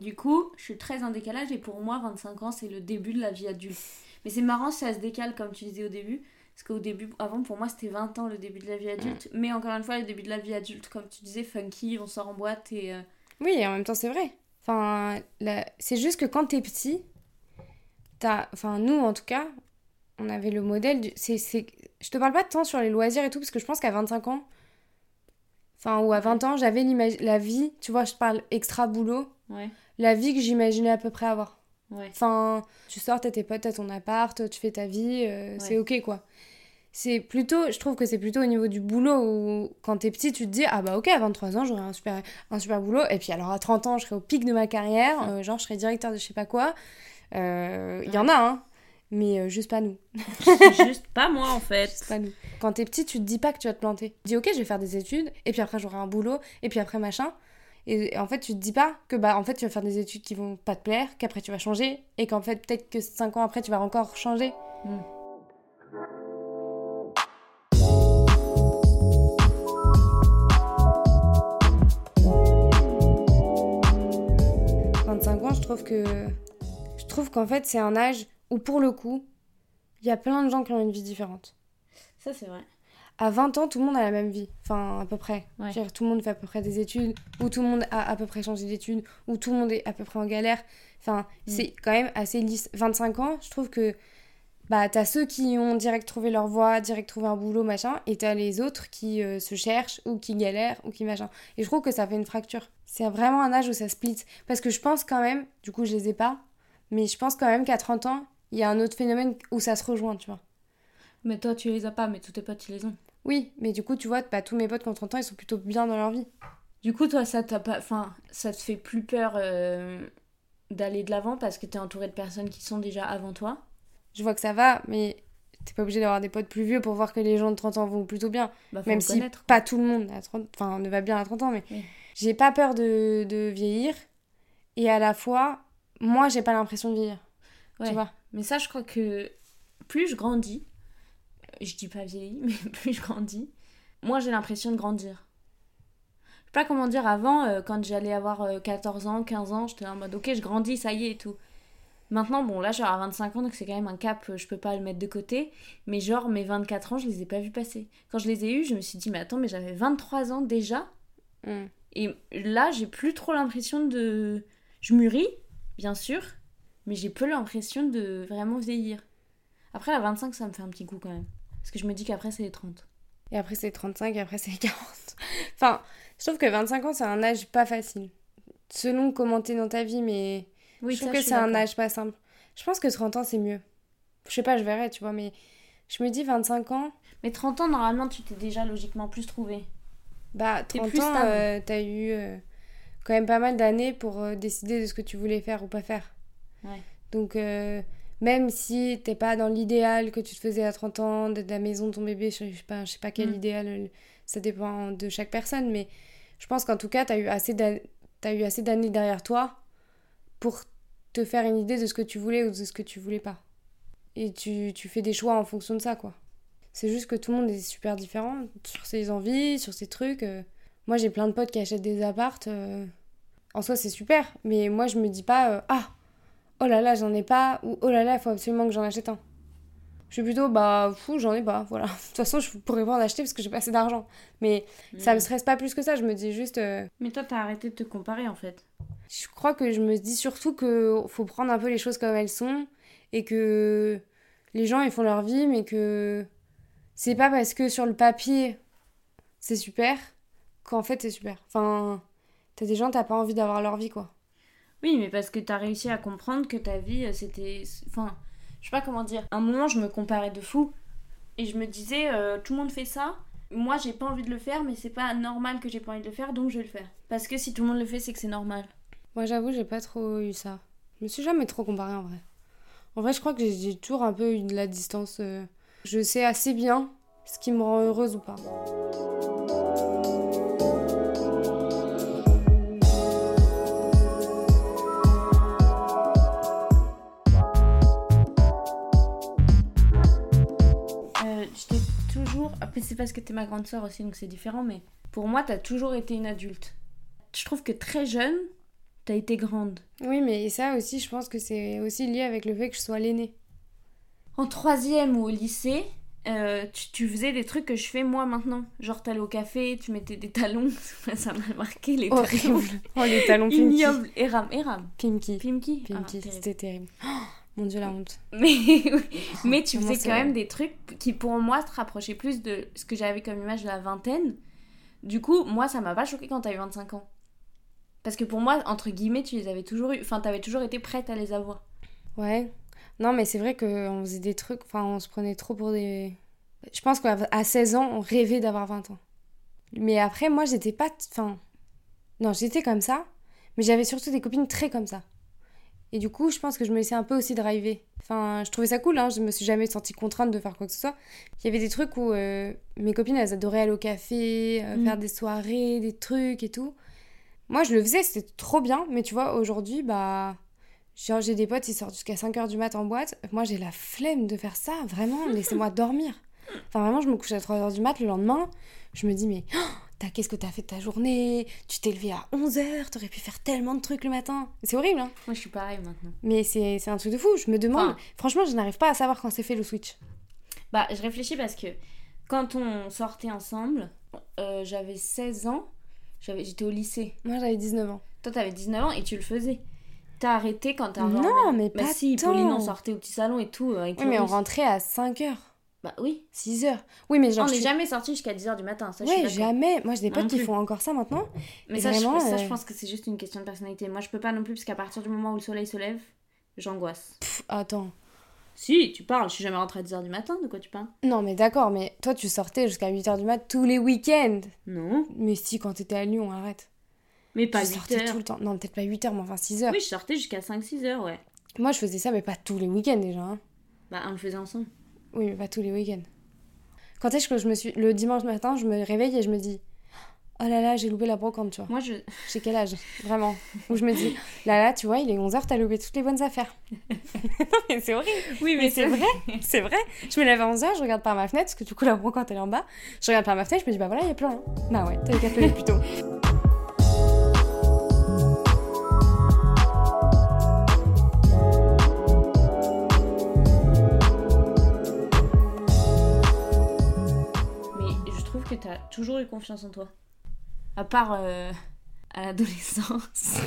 Du coup, je suis très en décalage et pour moi, 25 ans, c'est le début de la vie adulte. Mais c'est marrant ça se décale, comme tu disais au début. Parce qu'au début, avant, pour moi, c'était 20 ans le début de la vie adulte. Mais encore une fois, le début de la vie adulte, comme tu disais, funky, on sort en boîte et. euh, Oui, et en même temps, c'est vrai. Enfin, la- c'est juste que quand t'es petit, t'as... Enfin, nous, en tout cas, on avait le modèle du... C'est, c'est... Je te parle pas de temps sur les loisirs et tout, parce que je pense qu'à 25 ans, enfin, ou à 20 ans, j'avais la vie, tu vois, je parle extra-boulot, Ouais, la vie que j'imaginais à peu près avoir. Ouais. Enfin, tu sors, t'as tes potes, t'as ton appart, tu fais ta vie, euh, c'est ok quoi. C'est plutôt, je trouve que c'est plutôt au niveau du boulot où quand t'es petit, tu te dis, ah bah ok, à 23 ans, j'aurai un super, un super boulot. Et puis alors à 30 ans, je serai au pic de ma carrière, euh, genre je serai directeur de je sais pas quoi. Euh, Il y en a, hein, mais euh, juste pas nous. Juste pas moi en fait. Juste pas nous. Quand t'es petit, tu te dis pas que tu vas te planter. Tu dis, ok, je vais faire des études, et puis après j'aurai un boulot, et puis après machin. Et, en fait, tu te dis pas que bah en fait tu vas faire des études qui vont pas te plaire, qu'après tu vas changer, et qu'en fait peut-être que 5 ans après tu vas encore changer. Mm. 25 ans, je trouve que. Je trouve qu'en fait, c'est un âge où, pour le coup, il y a plein de gens qui ont une vie différente. Ça, c'est vrai. À 20 ans, tout le monde a la même vie. Enfin, à peu près. Ouais. Tout le monde fait à peu près des études, ou tout le monde a à peu près changé d'études, ou tout le monde est à peu près en galère. Enfin, c'est quand même assez lisse. 25 ans, je trouve que. Bah, t'as ceux qui ont direct trouvé leur voie, direct trouvé un boulot, machin, et t'as les autres qui euh, se cherchent, ou qui galèrent, ou qui machin. Et je trouve que ça fait une fracture. C'est vraiment un âge où ça split. Parce que je pense quand même, du coup, je les ai pas, mais je pense quand même qu'à 30 ans, il y a un autre phénomène où ça se rejoint, tu vois. Mais toi, tu les as pas, mais tous tes potes, ils les ont. Oui, mais du coup, tu vois, bah, tous mes potes qui ont 30 ans, ils sont plutôt bien dans leur vie. Du coup, toi, ça t'a pas. Enfin, ça te fait plus peur euh, d'aller de l'avant parce que t'es entouré de personnes qui sont déjà avant toi? Je vois que ça va, mais t'es pas obligé d'avoir des potes plus vieux pour voir que les gens de 30 ans vont plutôt bien. Bah, Même si connaître. pas tout le monde à 30... enfin, ne va bien à 30 ans, mais Oui. j'ai pas peur de, de vieillir. Et à la fois, moi, j'ai pas l'impression de vieillir. Ouais. Tu vois Mais ça, je crois que plus je grandis, je dis pas vieilli, mais plus je grandis, moi j'ai l'impression de grandir. Je sais pas comment dire, avant, euh, quand j'allais avoir euh, 14 ans, 15 ans, j'étais en mode ok, je grandis, ça y est et tout. Maintenant, bon, là, je suis à 25 ans, donc c'est quand même un cap, euh, je peux pas le mettre de côté. Mais genre, mes 24 ans, je les ai pas vus passer. Quand je les ai eus, je me suis dit, mais attends, mais j'avais 23 ans déjà. Mm. Et là, j'ai plus trop l'impression de. Je mûris, bien sûr, mais j'ai peu l'impression de vraiment vieillir. Après, à 25, ça me fait un petit coup quand même. Parce que je me dis qu'après, c'est les 30. Et après, c'est 35, et après, c'est 40. enfin, je trouve que 25 ans, c'est un âge pas facile. Selon comment t'es dans ta vie, mais Oui, je trouve ça, que c'est un âge pas simple. Je pense que 30 ans, c'est mieux. Je sais pas, je verrai, tu vois, mais je me dis 25 ans, Mais 30 ans, normalement, tu t'es déjà logiquement plus trouvé. bah T'es 30 plus ans, euh, t'as eu euh, quand même pas mal d'années pour euh, décider de ce que tu voulais faire ou pas faire. Ouais. Donc, euh, même si t'es pas dans l'idéal que tu te faisais à 30 ans, de la maison de ton bébé, je sais pas, je sais pas quel Mm. idéal, euh, ça dépend de chaque personne, mais je pense qu'en tout cas, t'as eu assez d'années derrière toi pour te faire une idée de ce que tu voulais ou de ce que tu voulais pas. Et tu, tu fais des choix en fonction de ça, quoi. C'est juste que tout le monde est super différent sur ses envies, sur ses trucs. euh. Moi, j'ai plein de potes qui achètent des appartes. euh. En soi, c'est super, mais moi, je me dis pas euh, Ah, oh là là, j'en ai pas, ou oh là là, il faut absolument que j'en achète un. Je suis plutôt Bah, fou, j'en ai pas, voilà. De toute façon, je pourrais pas en acheter parce que j'ai pas assez d'argent. Mais ça me Mm. stresse pas plus que ça, je me dis juste. euh, Mais toi, t'as arrêté de te comparer en fait. je crois que je me dis surtout que faut prendre un peu les choses comme elles sont et que les gens ils font leur vie mais que c'est pas parce que sur le papier c'est super qu'en fait c'est super. Enfin, t'as des gens t'as pas envie d'avoir leur vie quoi. Oui, mais parce que t'as réussi à comprendre que ta vie, euh, c'était. Enfin, je sais pas comment dire. À un moment, je me comparais de fou. Et je me disais, euh, tout le monde fait ça. Moi, j'ai pas envie de le faire, mais c'est pas normal que j'ai pas envie de le faire, donc je vais le faire. Parce que si tout le monde le fait, c'est que c'est normal. Moi j'avoue j'ai pas trop eu ça. Je me suis jamais trop comparée en vrai. En vrai je crois que j'ai- toujours un peu eu de la distance. euh. Je sais assez bien ce qui me rend heureuse ou pas. Toujours. Après, c'est parce que t'es ma grande sœur aussi, donc c'est différent, mais pour moi, t'as toujours été une adulte. Je trouve que très jeune, T'as été grande. Oui, mais ça aussi, je pense que c'est aussi lié avec le fait que je sois l'aînée. En troisième ou au lycée, euh, tu, tu faisais des trucs que je fais moi maintenant. Genre, t'allais au café, tu mettais des talons. ça m'a marqué, les talons. Horrible. Oh, les talons Pimki. Ignobles. Eram, Eram. Pimki. Pimki. Pimki, Ah, terrible. c'était terrible. Oh, mon dieu, la honte. Mais, mais tu faisais quand même des trucs qui, pour moi, se rapprochaient plus de ce que j'avais comme image de la vingtaine. Du coup, moi, ça m'a pas choqué quand t'as eu 25 ans. Parce que pour moi, entre guillemets, tu les avais toujours eu. Enfin, t'avais toujours été prête à les avoir. Ouais. Non, mais c'est vrai qu'on faisait des trucs, enfin, on se prenait trop pour des. Je pense qu'à à 16 ans, on rêvait d'avoir 20 ans. Mais après, moi, j'étais pas. Enfin. Non, j'étais comme ça, mais j'avais surtout des copines très comme ça. Et du coup, je pense que je me laissais un peu aussi driver. Enfin, je trouvais ça cool, hein, je me suis jamais sentie contrainte de faire quoi que ce soit. Il y avait des trucs où euh, mes copines, elles adoraient aller au café, euh, Mm. faire des soirées, des trucs et tout. Moi, je le faisais, c'était trop bien, mais tu vois, aujourd'hui, bah. Genre, j'ai des potes, ils sortent jusqu'à 5h du mat en boîte. Moi, j'ai la flemme de faire ça. Vraiment, laissez-moi dormir. Enfin, vraiment, je me couche à 3h du mat le lendemain. Je me dis, mais oh, qu'est-ce que t'as fait de ta journée? Tu t'es levé à 11h, t'aurais pu faire tellement de trucs le matin. C'est horrible, hein Moi, je suis pareil maintenant. Mais c'est un truc de fou. Je me demande. Enfin- Franchement, je n'arrive pas à savoir quand c'est fait le switch. Bah, je réfléchis parce que quand on sortait ensemble, euh, j'avais 16 ans, j'étais au lycée. Moi, j'avais 19 ans. Toi, t'avais 19 ans et tu le faisais. T'as arrêté quand t'as Non, mais Bah pas si, tant. Pauline, on sortait au petit salon et tout. euh, Avec Oui, mais on rentrait à 5h, Bah oui. 6h. Oui, mais genre. on je n'est suis- jamais sorti jusqu'à 10h du matin, ça je suis Ouais, jamais. Moi, j'ai des potes qui font encore ça maintenant. Mais ça, vraiment, je, ça, euh, je pense que c'est juste une question de personnalité. Moi, je peux pas non plus, parce qu'à partir du moment où le soleil se lève, j'angoisse. Attends. Si, tu parles, je suis jamais rentrée à 10h du matin, de quoi tu parles? Non, mais d'accord, mais toi, tu sortais jusqu'à 8h du mat tous les week-ends. Non, Mais si, quand t'étais à Lyon, arrête. mais pas tu 8 sortais heures. tout le temps. Non, peut-être pas 8h, mais enfin 6h. Oui, je sortais jusqu'à 5-6 heures, ouais. Moi, je faisais ça, mais pas tous les week-ends déjà. hein. Bah, on le faisait ensemble. Oui, mais pas tous les week-ends. Quand est-ce que je me suis. Le dimanche matin, je me réveille et je me dis. Oh là là, j'ai loupé la brocante, tu vois. Moi, je. J'ai quel âge Vraiment? Où je me dis, là là, tu vois, il est 11h, t'as loupé toutes les bonnes affaires. non, mais c'est horrible. Oui, Mais c'est vrai, c'est vrai. Je me lève à 11h, je regarde par ma fenêtre, parce que du coup, la brocante elle est en bas. Je regarde par ma fenêtre, je me dis, bah voilà, il y a plus rien. Bah ouais, t'avais qu'à te lever plus tôt. Que t'as toujours eu confiance en toi. À part euh, à l'adolescence.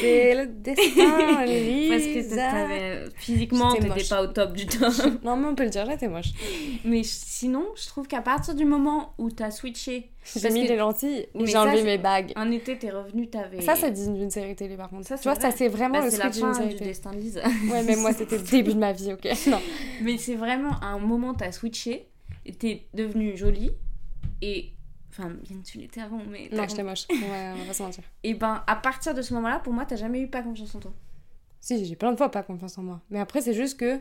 C'est le destin, Parce que Lisa. t'avais- physiquement, t'étais pas au top du top. Non, mais on peut le dire, j'étais moche. Mais sinon, je trouve qu'à partir du moment où t'as switché, J'ai mis que- des lentilles, j'ai ça, enlevé mes bagues. un été, t'es revenu, t'avais. Ça, c'est digne d'une série télé par contre. Ça, tu vois, ça c'est vraiment Bah, le switch d'une série du télé. destin de Lisa. Ouais, mais moi c'était le début de ma vie, ok Non. Mais c'est vraiment à un moment, t'as switché, t'es devenue jolie, et. Enfin, bien que tu l'étais avant, mais. Non, j'étais moche. Ouais, on va pas se mentir. Et ben, à partir de ce moment-là, pour moi, t'as jamais eu pas confiance en toi. Si, j'ai plein de fois pas confiance en moi. Mais après, c'est juste que.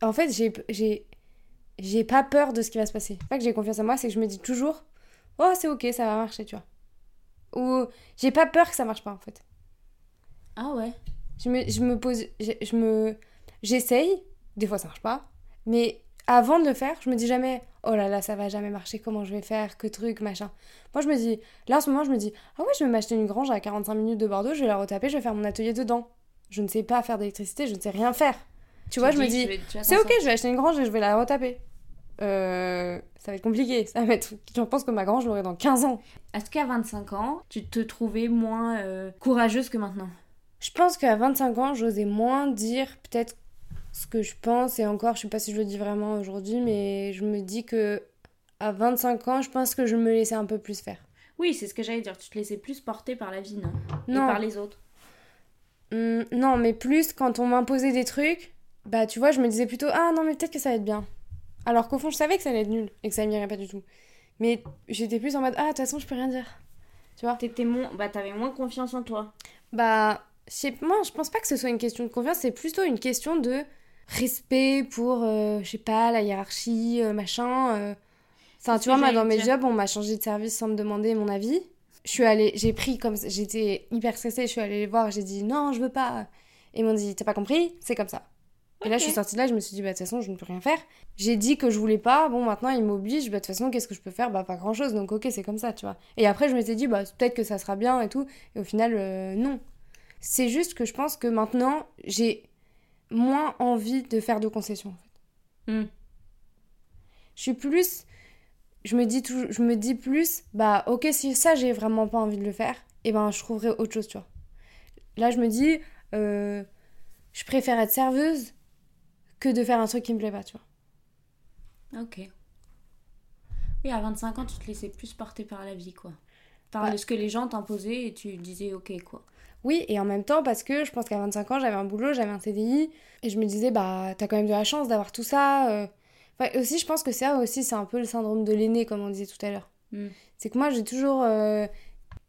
En fait, j'ai. j'ai... J'ai pas peur de ce qui va se passer. Pas que j'ai confiance en moi, c'est que je me dis toujours Oh, c'est ok, ça va marcher, tu vois. Ou j'ai pas peur que ça marche pas en fait. Ah ouais Je me, je me pose. Je, je me. J'essaye, des fois ça marche pas, mais avant de le faire, je me dis jamais Oh là là, ça va jamais marcher, comment je vais faire, que truc, machin. Moi je me dis. Là en ce moment, je me dis Ah ouais, je vais m'acheter une grange à 45 minutes de Bordeaux, je vais la retaper, je vais faire mon atelier dedans. Je ne sais pas faire d'électricité, je ne sais rien faire. Tu vois, je me dis C'est ok, je vais acheter une grange et je vais la retaper. Euh, ça va être compliqué. Ça va être... Je pense que ma grange, je l'aurai dans 15 ans. Est-ce qu'à 25 ans, tu te trouvais moins euh, courageuse que maintenant? Je pense qu'à 25 ans, j'osais moins dire peut-être ce que je pense. Et encore, je sais pas si je le dis vraiment aujourd'hui, mais je me dis que à 25 ans, je pense que je me laissais un peu plus faire. Oui, c'est ce que j'allais dire. Tu te laissais plus porter par la vie, non? Et Non. par les autres. Hum, non, mais plus quand on m'imposait des trucs, bah tu vois, je me disais plutôt Ah non, mais peut-être que ça va être bien. Alors qu'au fond, je savais que ça allait être nul et que ça m'irait pas du tout. Mais j'étais plus en mode Ah, de toute façon, je peux rien dire. Tu vois? T'étais moins... Bah, t'avais moins confiance en toi. Bah, moi, je pense pas que ce soit une question de confiance, c'est plutôt une question de respect pour, euh, je sais pas, la hiérarchie, euh, machin. euh. Enfin, tu vois, moi, dans mes dire. jobs, on m'a changé de service sans me demander mon avis. Je suis allée, j'ai pris comme, j'étais hyper stressée, je suis allée les voir, j'ai dit non, je veux pas. Et ils m'ont dit, t'as pas compris C'est comme ça. Et là, je suis sortie de là, je me suis dit, bah, de toute façon, je ne peux rien faire. J'ai dit que je voulais pas, bon, maintenant, il m'oblige, bah, de toute façon, qu'est-ce que je peux faire? Bah, pas grand chose, donc ok, c'est comme ça, tu vois. Et après, je m'étais dit, bah, peut-être que ça sera bien et tout. Et au final, euh, non. C'est juste que je pense que maintenant, j'ai moins envie de faire de concessions, en fait. Hmm. Je suis plus. Je me dis, tout, je me dis plus, bah, ok, si ça, j'ai vraiment pas envie de le faire, et ben, je trouverai autre chose, tu vois. Là, je me dis, euh, je préfère être serveuse que de faire un truc qui me plaît pas, tu vois. Ok. Oui, à 25 ans, tu te laissais plus porter par la vie, quoi. Par Ouais. ce que les gens t'imposaient et tu disais ok, quoi. Oui, et en même temps, parce que je pense qu'à 25 ans, j'avais un boulot, j'avais un CDI, et je me disais, bah, t'as quand même de la chance d'avoir tout ça. euh. Enfin, aussi, je pense que ça aussi, c'est un peu le syndrome de l'aîné, comme on disait tout à l'heure. Hmm. C'est que moi, j'ai toujours, euh,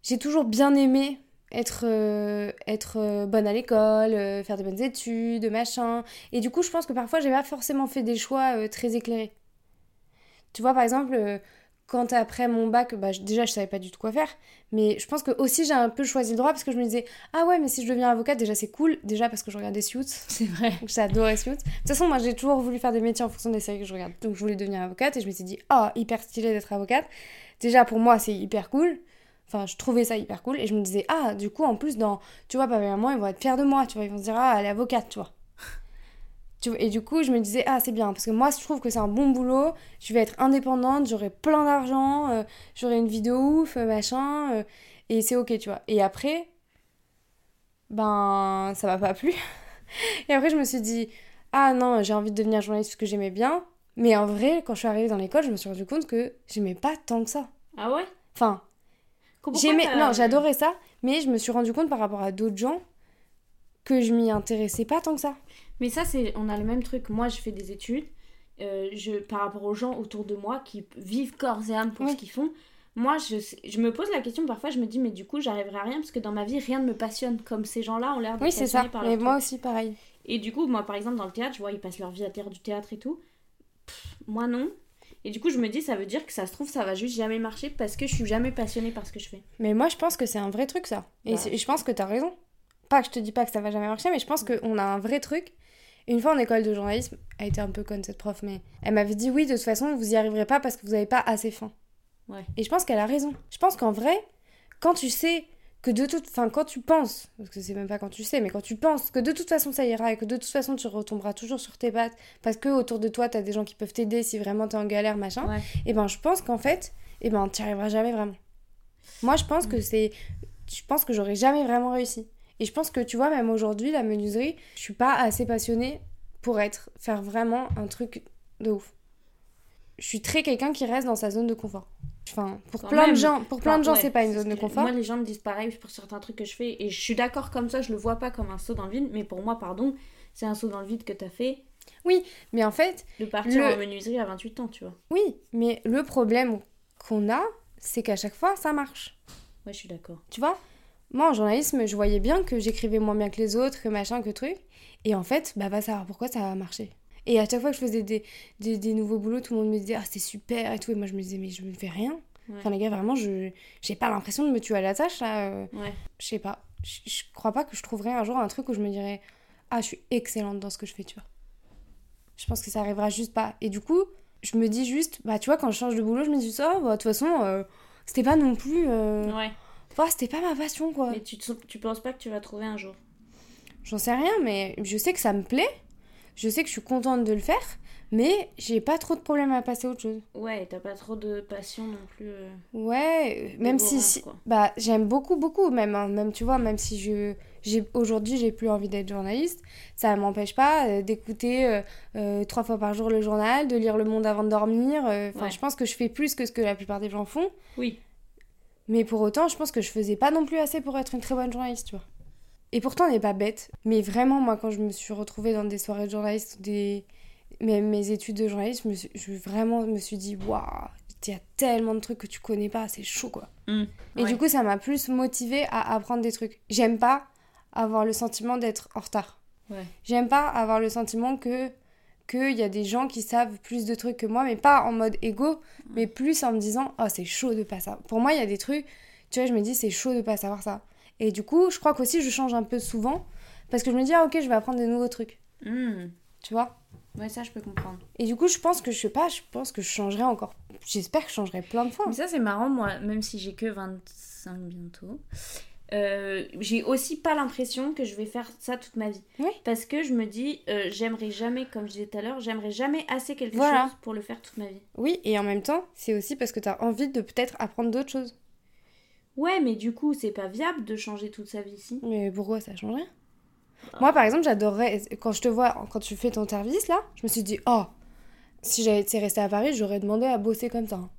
j'ai toujours bien aimé être, euh, être bonne à l'école, faire des bonnes études, machin. Et du coup, je pense que parfois, j'ai pas forcément fait des choix très éclairés. Tu vois, par exemple, quand après mon bac, bah, je- déjà, je savais pas du tout quoi faire. Mais je pense que aussi, j'ai un peu choisi le droit parce que je me disais, ah ouais, mais si je deviens avocate, déjà, c'est cool. Déjà, parce que je regardais Suits. C'est vrai. J'adorais Suits. De toute façon, moi, j'ai toujours voulu faire des métiers en fonction des séries que je regarde. Donc, je voulais devenir avocate et je me suis dit, oh, hyper stylé d'être avocate. Déjà, pour moi, c'est hyper cool. Enfin, je trouvais ça hyper cool. Et je me disais, ah, du coup, en plus, dans. Tu vois, papa et maman, ils vont être fiers de moi. Tu vois, ils vont se dire, ah, elle est avocate, tu vois. Et du coup, je me disais, ah, c'est bien. Parce que moi, je trouve que c'est un bon boulot. Je vais être indépendante, j'aurai plein d'argent, euh, j'aurai une vie de ouf, euh, machin. euh, et c'est ok, tu vois. Et après, ben, ça m'a pas plu. Et après, je me suis dit, ah non, j'ai envie de devenir journaliste parce que j'aimais bien. Mais en vrai, quand je suis arrivée dans l'école, je me suis rendu compte que j'aimais pas tant que ça. Ah ouais? Enfin, j'aimais. Non, j'adorais ça, mais je me suis rendu compte par rapport à d'autres gens que je m'y intéressais pas tant que ça. Mais ça, c'est, on a le même truc. Moi, je fais des études. euh, je, par rapport aux gens autour de moi qui vivent corps et âme pour Oui. ce qu'ils font, moi, je, je me pose la question parfois, je me dis, mais du coup, j'arriverai à rien parce que dans ma vie, rien ne me passionne comme ces gens-là ont l'air de Oui, c'est ça. par Mais moi truc. aussi, pareil. Et du coup, moi, par exemple, dans le théâtre, je vois, ils passent leur vie à faire du théâtre et tout. Pff, moi, non. Et du coup, je me dis, ça veut dire que ça se trouve, ça va juste jamais marcher parce que je suis jamais passionnée par ce que je fais. Mais moi, je pense que c'est un vrai truc, ça. Et, Bah. je pense que t'as raison. Pas que je te dis pas que ça va jamais marcher, mais je pense qu'on a un vrai truc. Une fois en école de journalisme, elle était un peu conne cette prof, mais elle m'avait dit oui, de toute façon, vous y arriverez pas parce que vous avez pas assez faim. Ouais. Et je pense qu'elle a raison. Je pense qu'en vrai, quand tu sais que de toute enfin quand tu penses parce que c'est même pas quand tu sais mais quand tu penses que de toute façon ça ira et que de toute façon tu retomberas toujours sur tes pattes parce que autour de toi t'as des gens qui peuvent t'aider si vraiment t'es en galère machin Ouais. et ben je pense qu'en fait et ben t'y arriveras jamais vraiment moi je pense que c'est je pense que j'aurais jamais vraiment réussi et je pense que tu vois même aujourd'hui la menuiserie je suis pas assez passionnée pour être faire vraiment un truc de ouf je suis très quelqu'un qui reste dans sa zone de confort enfin pour Quand plein même. de gens pour plein de gens ouais, c'est pas une zone de confort Moi, les gens me disent pareil pour certains trucs que je fais. Et je suis d'accord comme ça, je le vois pas comme un saut dans le vide. Mais pour moi, pardon, c'est un saut dans le vide que t'as fait mais en fait de partir Le- en menuiserie à 28 ans, tu vois. Oui, mais le problème qu'on a, c'est qu'à chaque fois, ça marche. Ouais, je suis d'accord. Tu vois? Moi, en journalisme, je voyais bien que j'écrivais moins bien que les autres, que machin, que truc. Et en fait, bah, va savoir pourquoi ça a marché. Et à chaque fois que je faisais des, des, des nouveaux boulots, tout le monde me disait Ah, c'est super et tout. Et moi, je me disais Mais je me fais rien. Ouais. Enfin, les gars, vraiment, je j'ai pas l'impression de me tuer à la tâche, là. euh, Ouais. Je sais pas. Je, crois pas que je trouverai un jour un truc où je me dirais Ah, je suis excellente dans ce que je fais, tu vois. Je pense que ça arrivera juste pas. Et du coup, je me dis juste, bah, tu vois, quand je change de boulot, je me dis ça, bah, de toute façon, euh, c'était pas non plus. euh, Ouais. Enfin, c'était pas ma passion, quoi. Mais tu, te- tu penses pas que tu vas trouver un jour? J'en sais rien, mais je sais que ça me plaît. Je sais que je suis contente de le faire. Mais j'ai pas trop de problème à passer à autre chose. Ouais, t'as pas trop de passion non plus. euh, Ouais, même si, dévorante, si- quoi. bah j'aime beaucoup beaucoup même hein. même tu vois même si je j'ai aujourd'hui j'ai plus envie d'être journaliste, ça m'empêche pas euh, d'écouter euh, euh, trois fois par jour le journal, de lire Le Monde avant de dormir. Enfin, Ouais. je pense que je fais plus que ce que la plupart des gens font. Oui. Mais pour autant, je pense que je faisais pas non plus assez pour être une très bonne journaliste, tu vois. Et pourtant, on n'est pas bête. Mais vraiment, moi, quand je me suis retrouvée dans des soirées de journalistes, des... mes, mes études de journaliste, je, me suis- je vraiment me suis dit, waouh, il y a tellement de trucs que tu connais pas, c'est chaud, quoi. Mm. Et Ouais. du coup, ça m'a plus motivée à apprendre des trucs. J'aime pas avoir le sentiment d'être en retard. Ouais. J'aime pas avoir le sentiment que qu'il y a des gens qui savent plus de trucs que moi, mais pas en mode égo, mais plus en me disant oh c'est chaud de pas savoir. Pour moi, il y a des trucs, tu vois, je me dis c'est chaud de pas savoir ça. Et du coup, je crois qu'aussi je change un peu souvent parce que je me dis ah ok, je vais apprendre des nouveaux trucs. Mm. Tu vois? Ouais, ça, je peux comprendre. Et du coup, je pense que je sais pas, je pense que je changerai encore. J'espère que je changerai plein de fois. Mais ça, c'est marrant, moi, même si j'ai que 25 bientôt. Euh, j'ai aussi pas l'impression que je vais faire ça toute ma vie. Oui. Parce que je me dis, euh, j'aimerais jamais, comme je disais tout à l'heure, j'aimerais jamais assez quelque Voilà. chose pour le faire toute ma vie. Oui, et en même temps, c'est aussi parce que t'as envie de peut-être apprendre d'autres choses. Ouais, mais du coup, c'est pas viable de changer toute sa vie ici. Mais pourquoi ça change rien? Moi, par exemple, j'adorerais. Quand je te vois, quand tu fais ton service là, je me suis dit, oh, si j'avais été restée à Paris, j'aurais demandé à bosser comme ça. hein.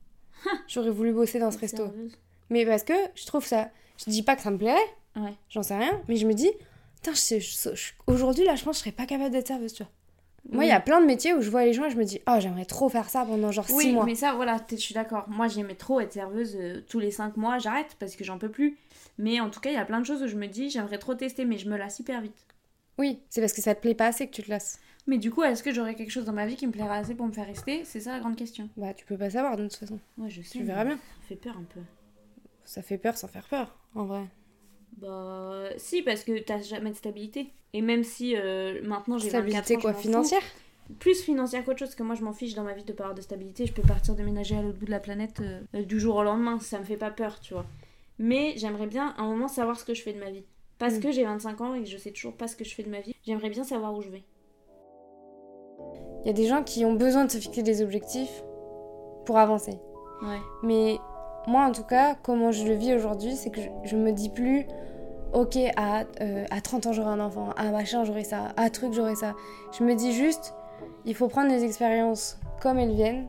J'aurais voulu bosser dans ce resto. Sérieuse. Mais parce que je trouve ça. Je dis pas que ça me plairait, Ouais. j'en sais rien, mais je me dis, putain, aujourd'hui là, je pense que je serais pas capable d'être serveuse, tu vois. Moi, il y a plein de métiers où je vois les gens et je me dis, oh, j'aimerais trop faire ça pendant genre 6 Oui, mois. mais ça, voilà, je suis d'accord. Moi, j'aimais trop être serveuse euh, tous les 5 mois, j'arrête parce que j'en peux plus. Mais en tout cas, il y a plein de choses où je me dis, j'aimerais trop tester, mais je me lasse hyper vite. Oui, c'est parce que ça te plaît pas assez que tu te lasses. Mais du coup, est-ce que j'aurais quelque chose dans ma vie qui me plairait assez pour me faire rester? C'est ça la grande question. Bah, tu peux pas savoir de toute façon. Ouais, je sais. Tu verras bien. Ça fait peur un peu. Ça fait peur sans faire peur, en vrai. Bah, si, parce que t'as jamais de stabilité. Et même si euh, maintenant j'ai 24 Stabilité ans, quoi, fous. financière? Plus financière qu'autre chose, parce que moi je m'en fiche dans ma vie de pas avoir de stabilité. Je peux partir déménager à l'autre bout de la planète euh, du jour au lendemain, ça me fait pas peur, tu vois. Mais j'aimerais bien à un moment savoir ce que je fais de ma vie. Parce Mm. que j'ai 25 ans et que je sais toujours pas ce que je fais de ma vie, j'aimerais bien savoir où je vais. Il y a des gens qui ont besoin de se fixer des objectifs pour avancer. Ouais. Mais moi, en tout cas, comment je le vis aujourd'hui, c'est que je, je me dis plus, ok, à, euh, à 30 ans, j'aurai un enfant, à machin, j'aurai ça, à truc, j'aurai ça. Je me dis juste, il faut prendre les expériences comme elles viennent.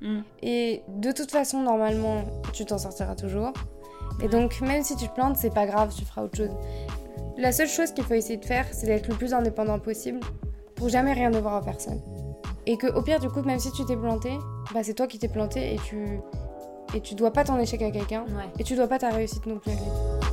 Mm. Et de toute façon, normalement, tu t'en sortiras toujours. Et donc, même si tu te plantes, c'est pas grave, tu feras autre chose. La seule chose qu'il faut essayer de faire, c'est d'être le plus indépendant possible pour jamais rien devoir à personne. Et que, au pire, du coup, même si tu t'es planté, bah, c'est toi qui t'es planté et tu, et tu dois pas ton échec à quelqu'un Ouais. et tu dois pas ta réussite non plus à quelqu'un.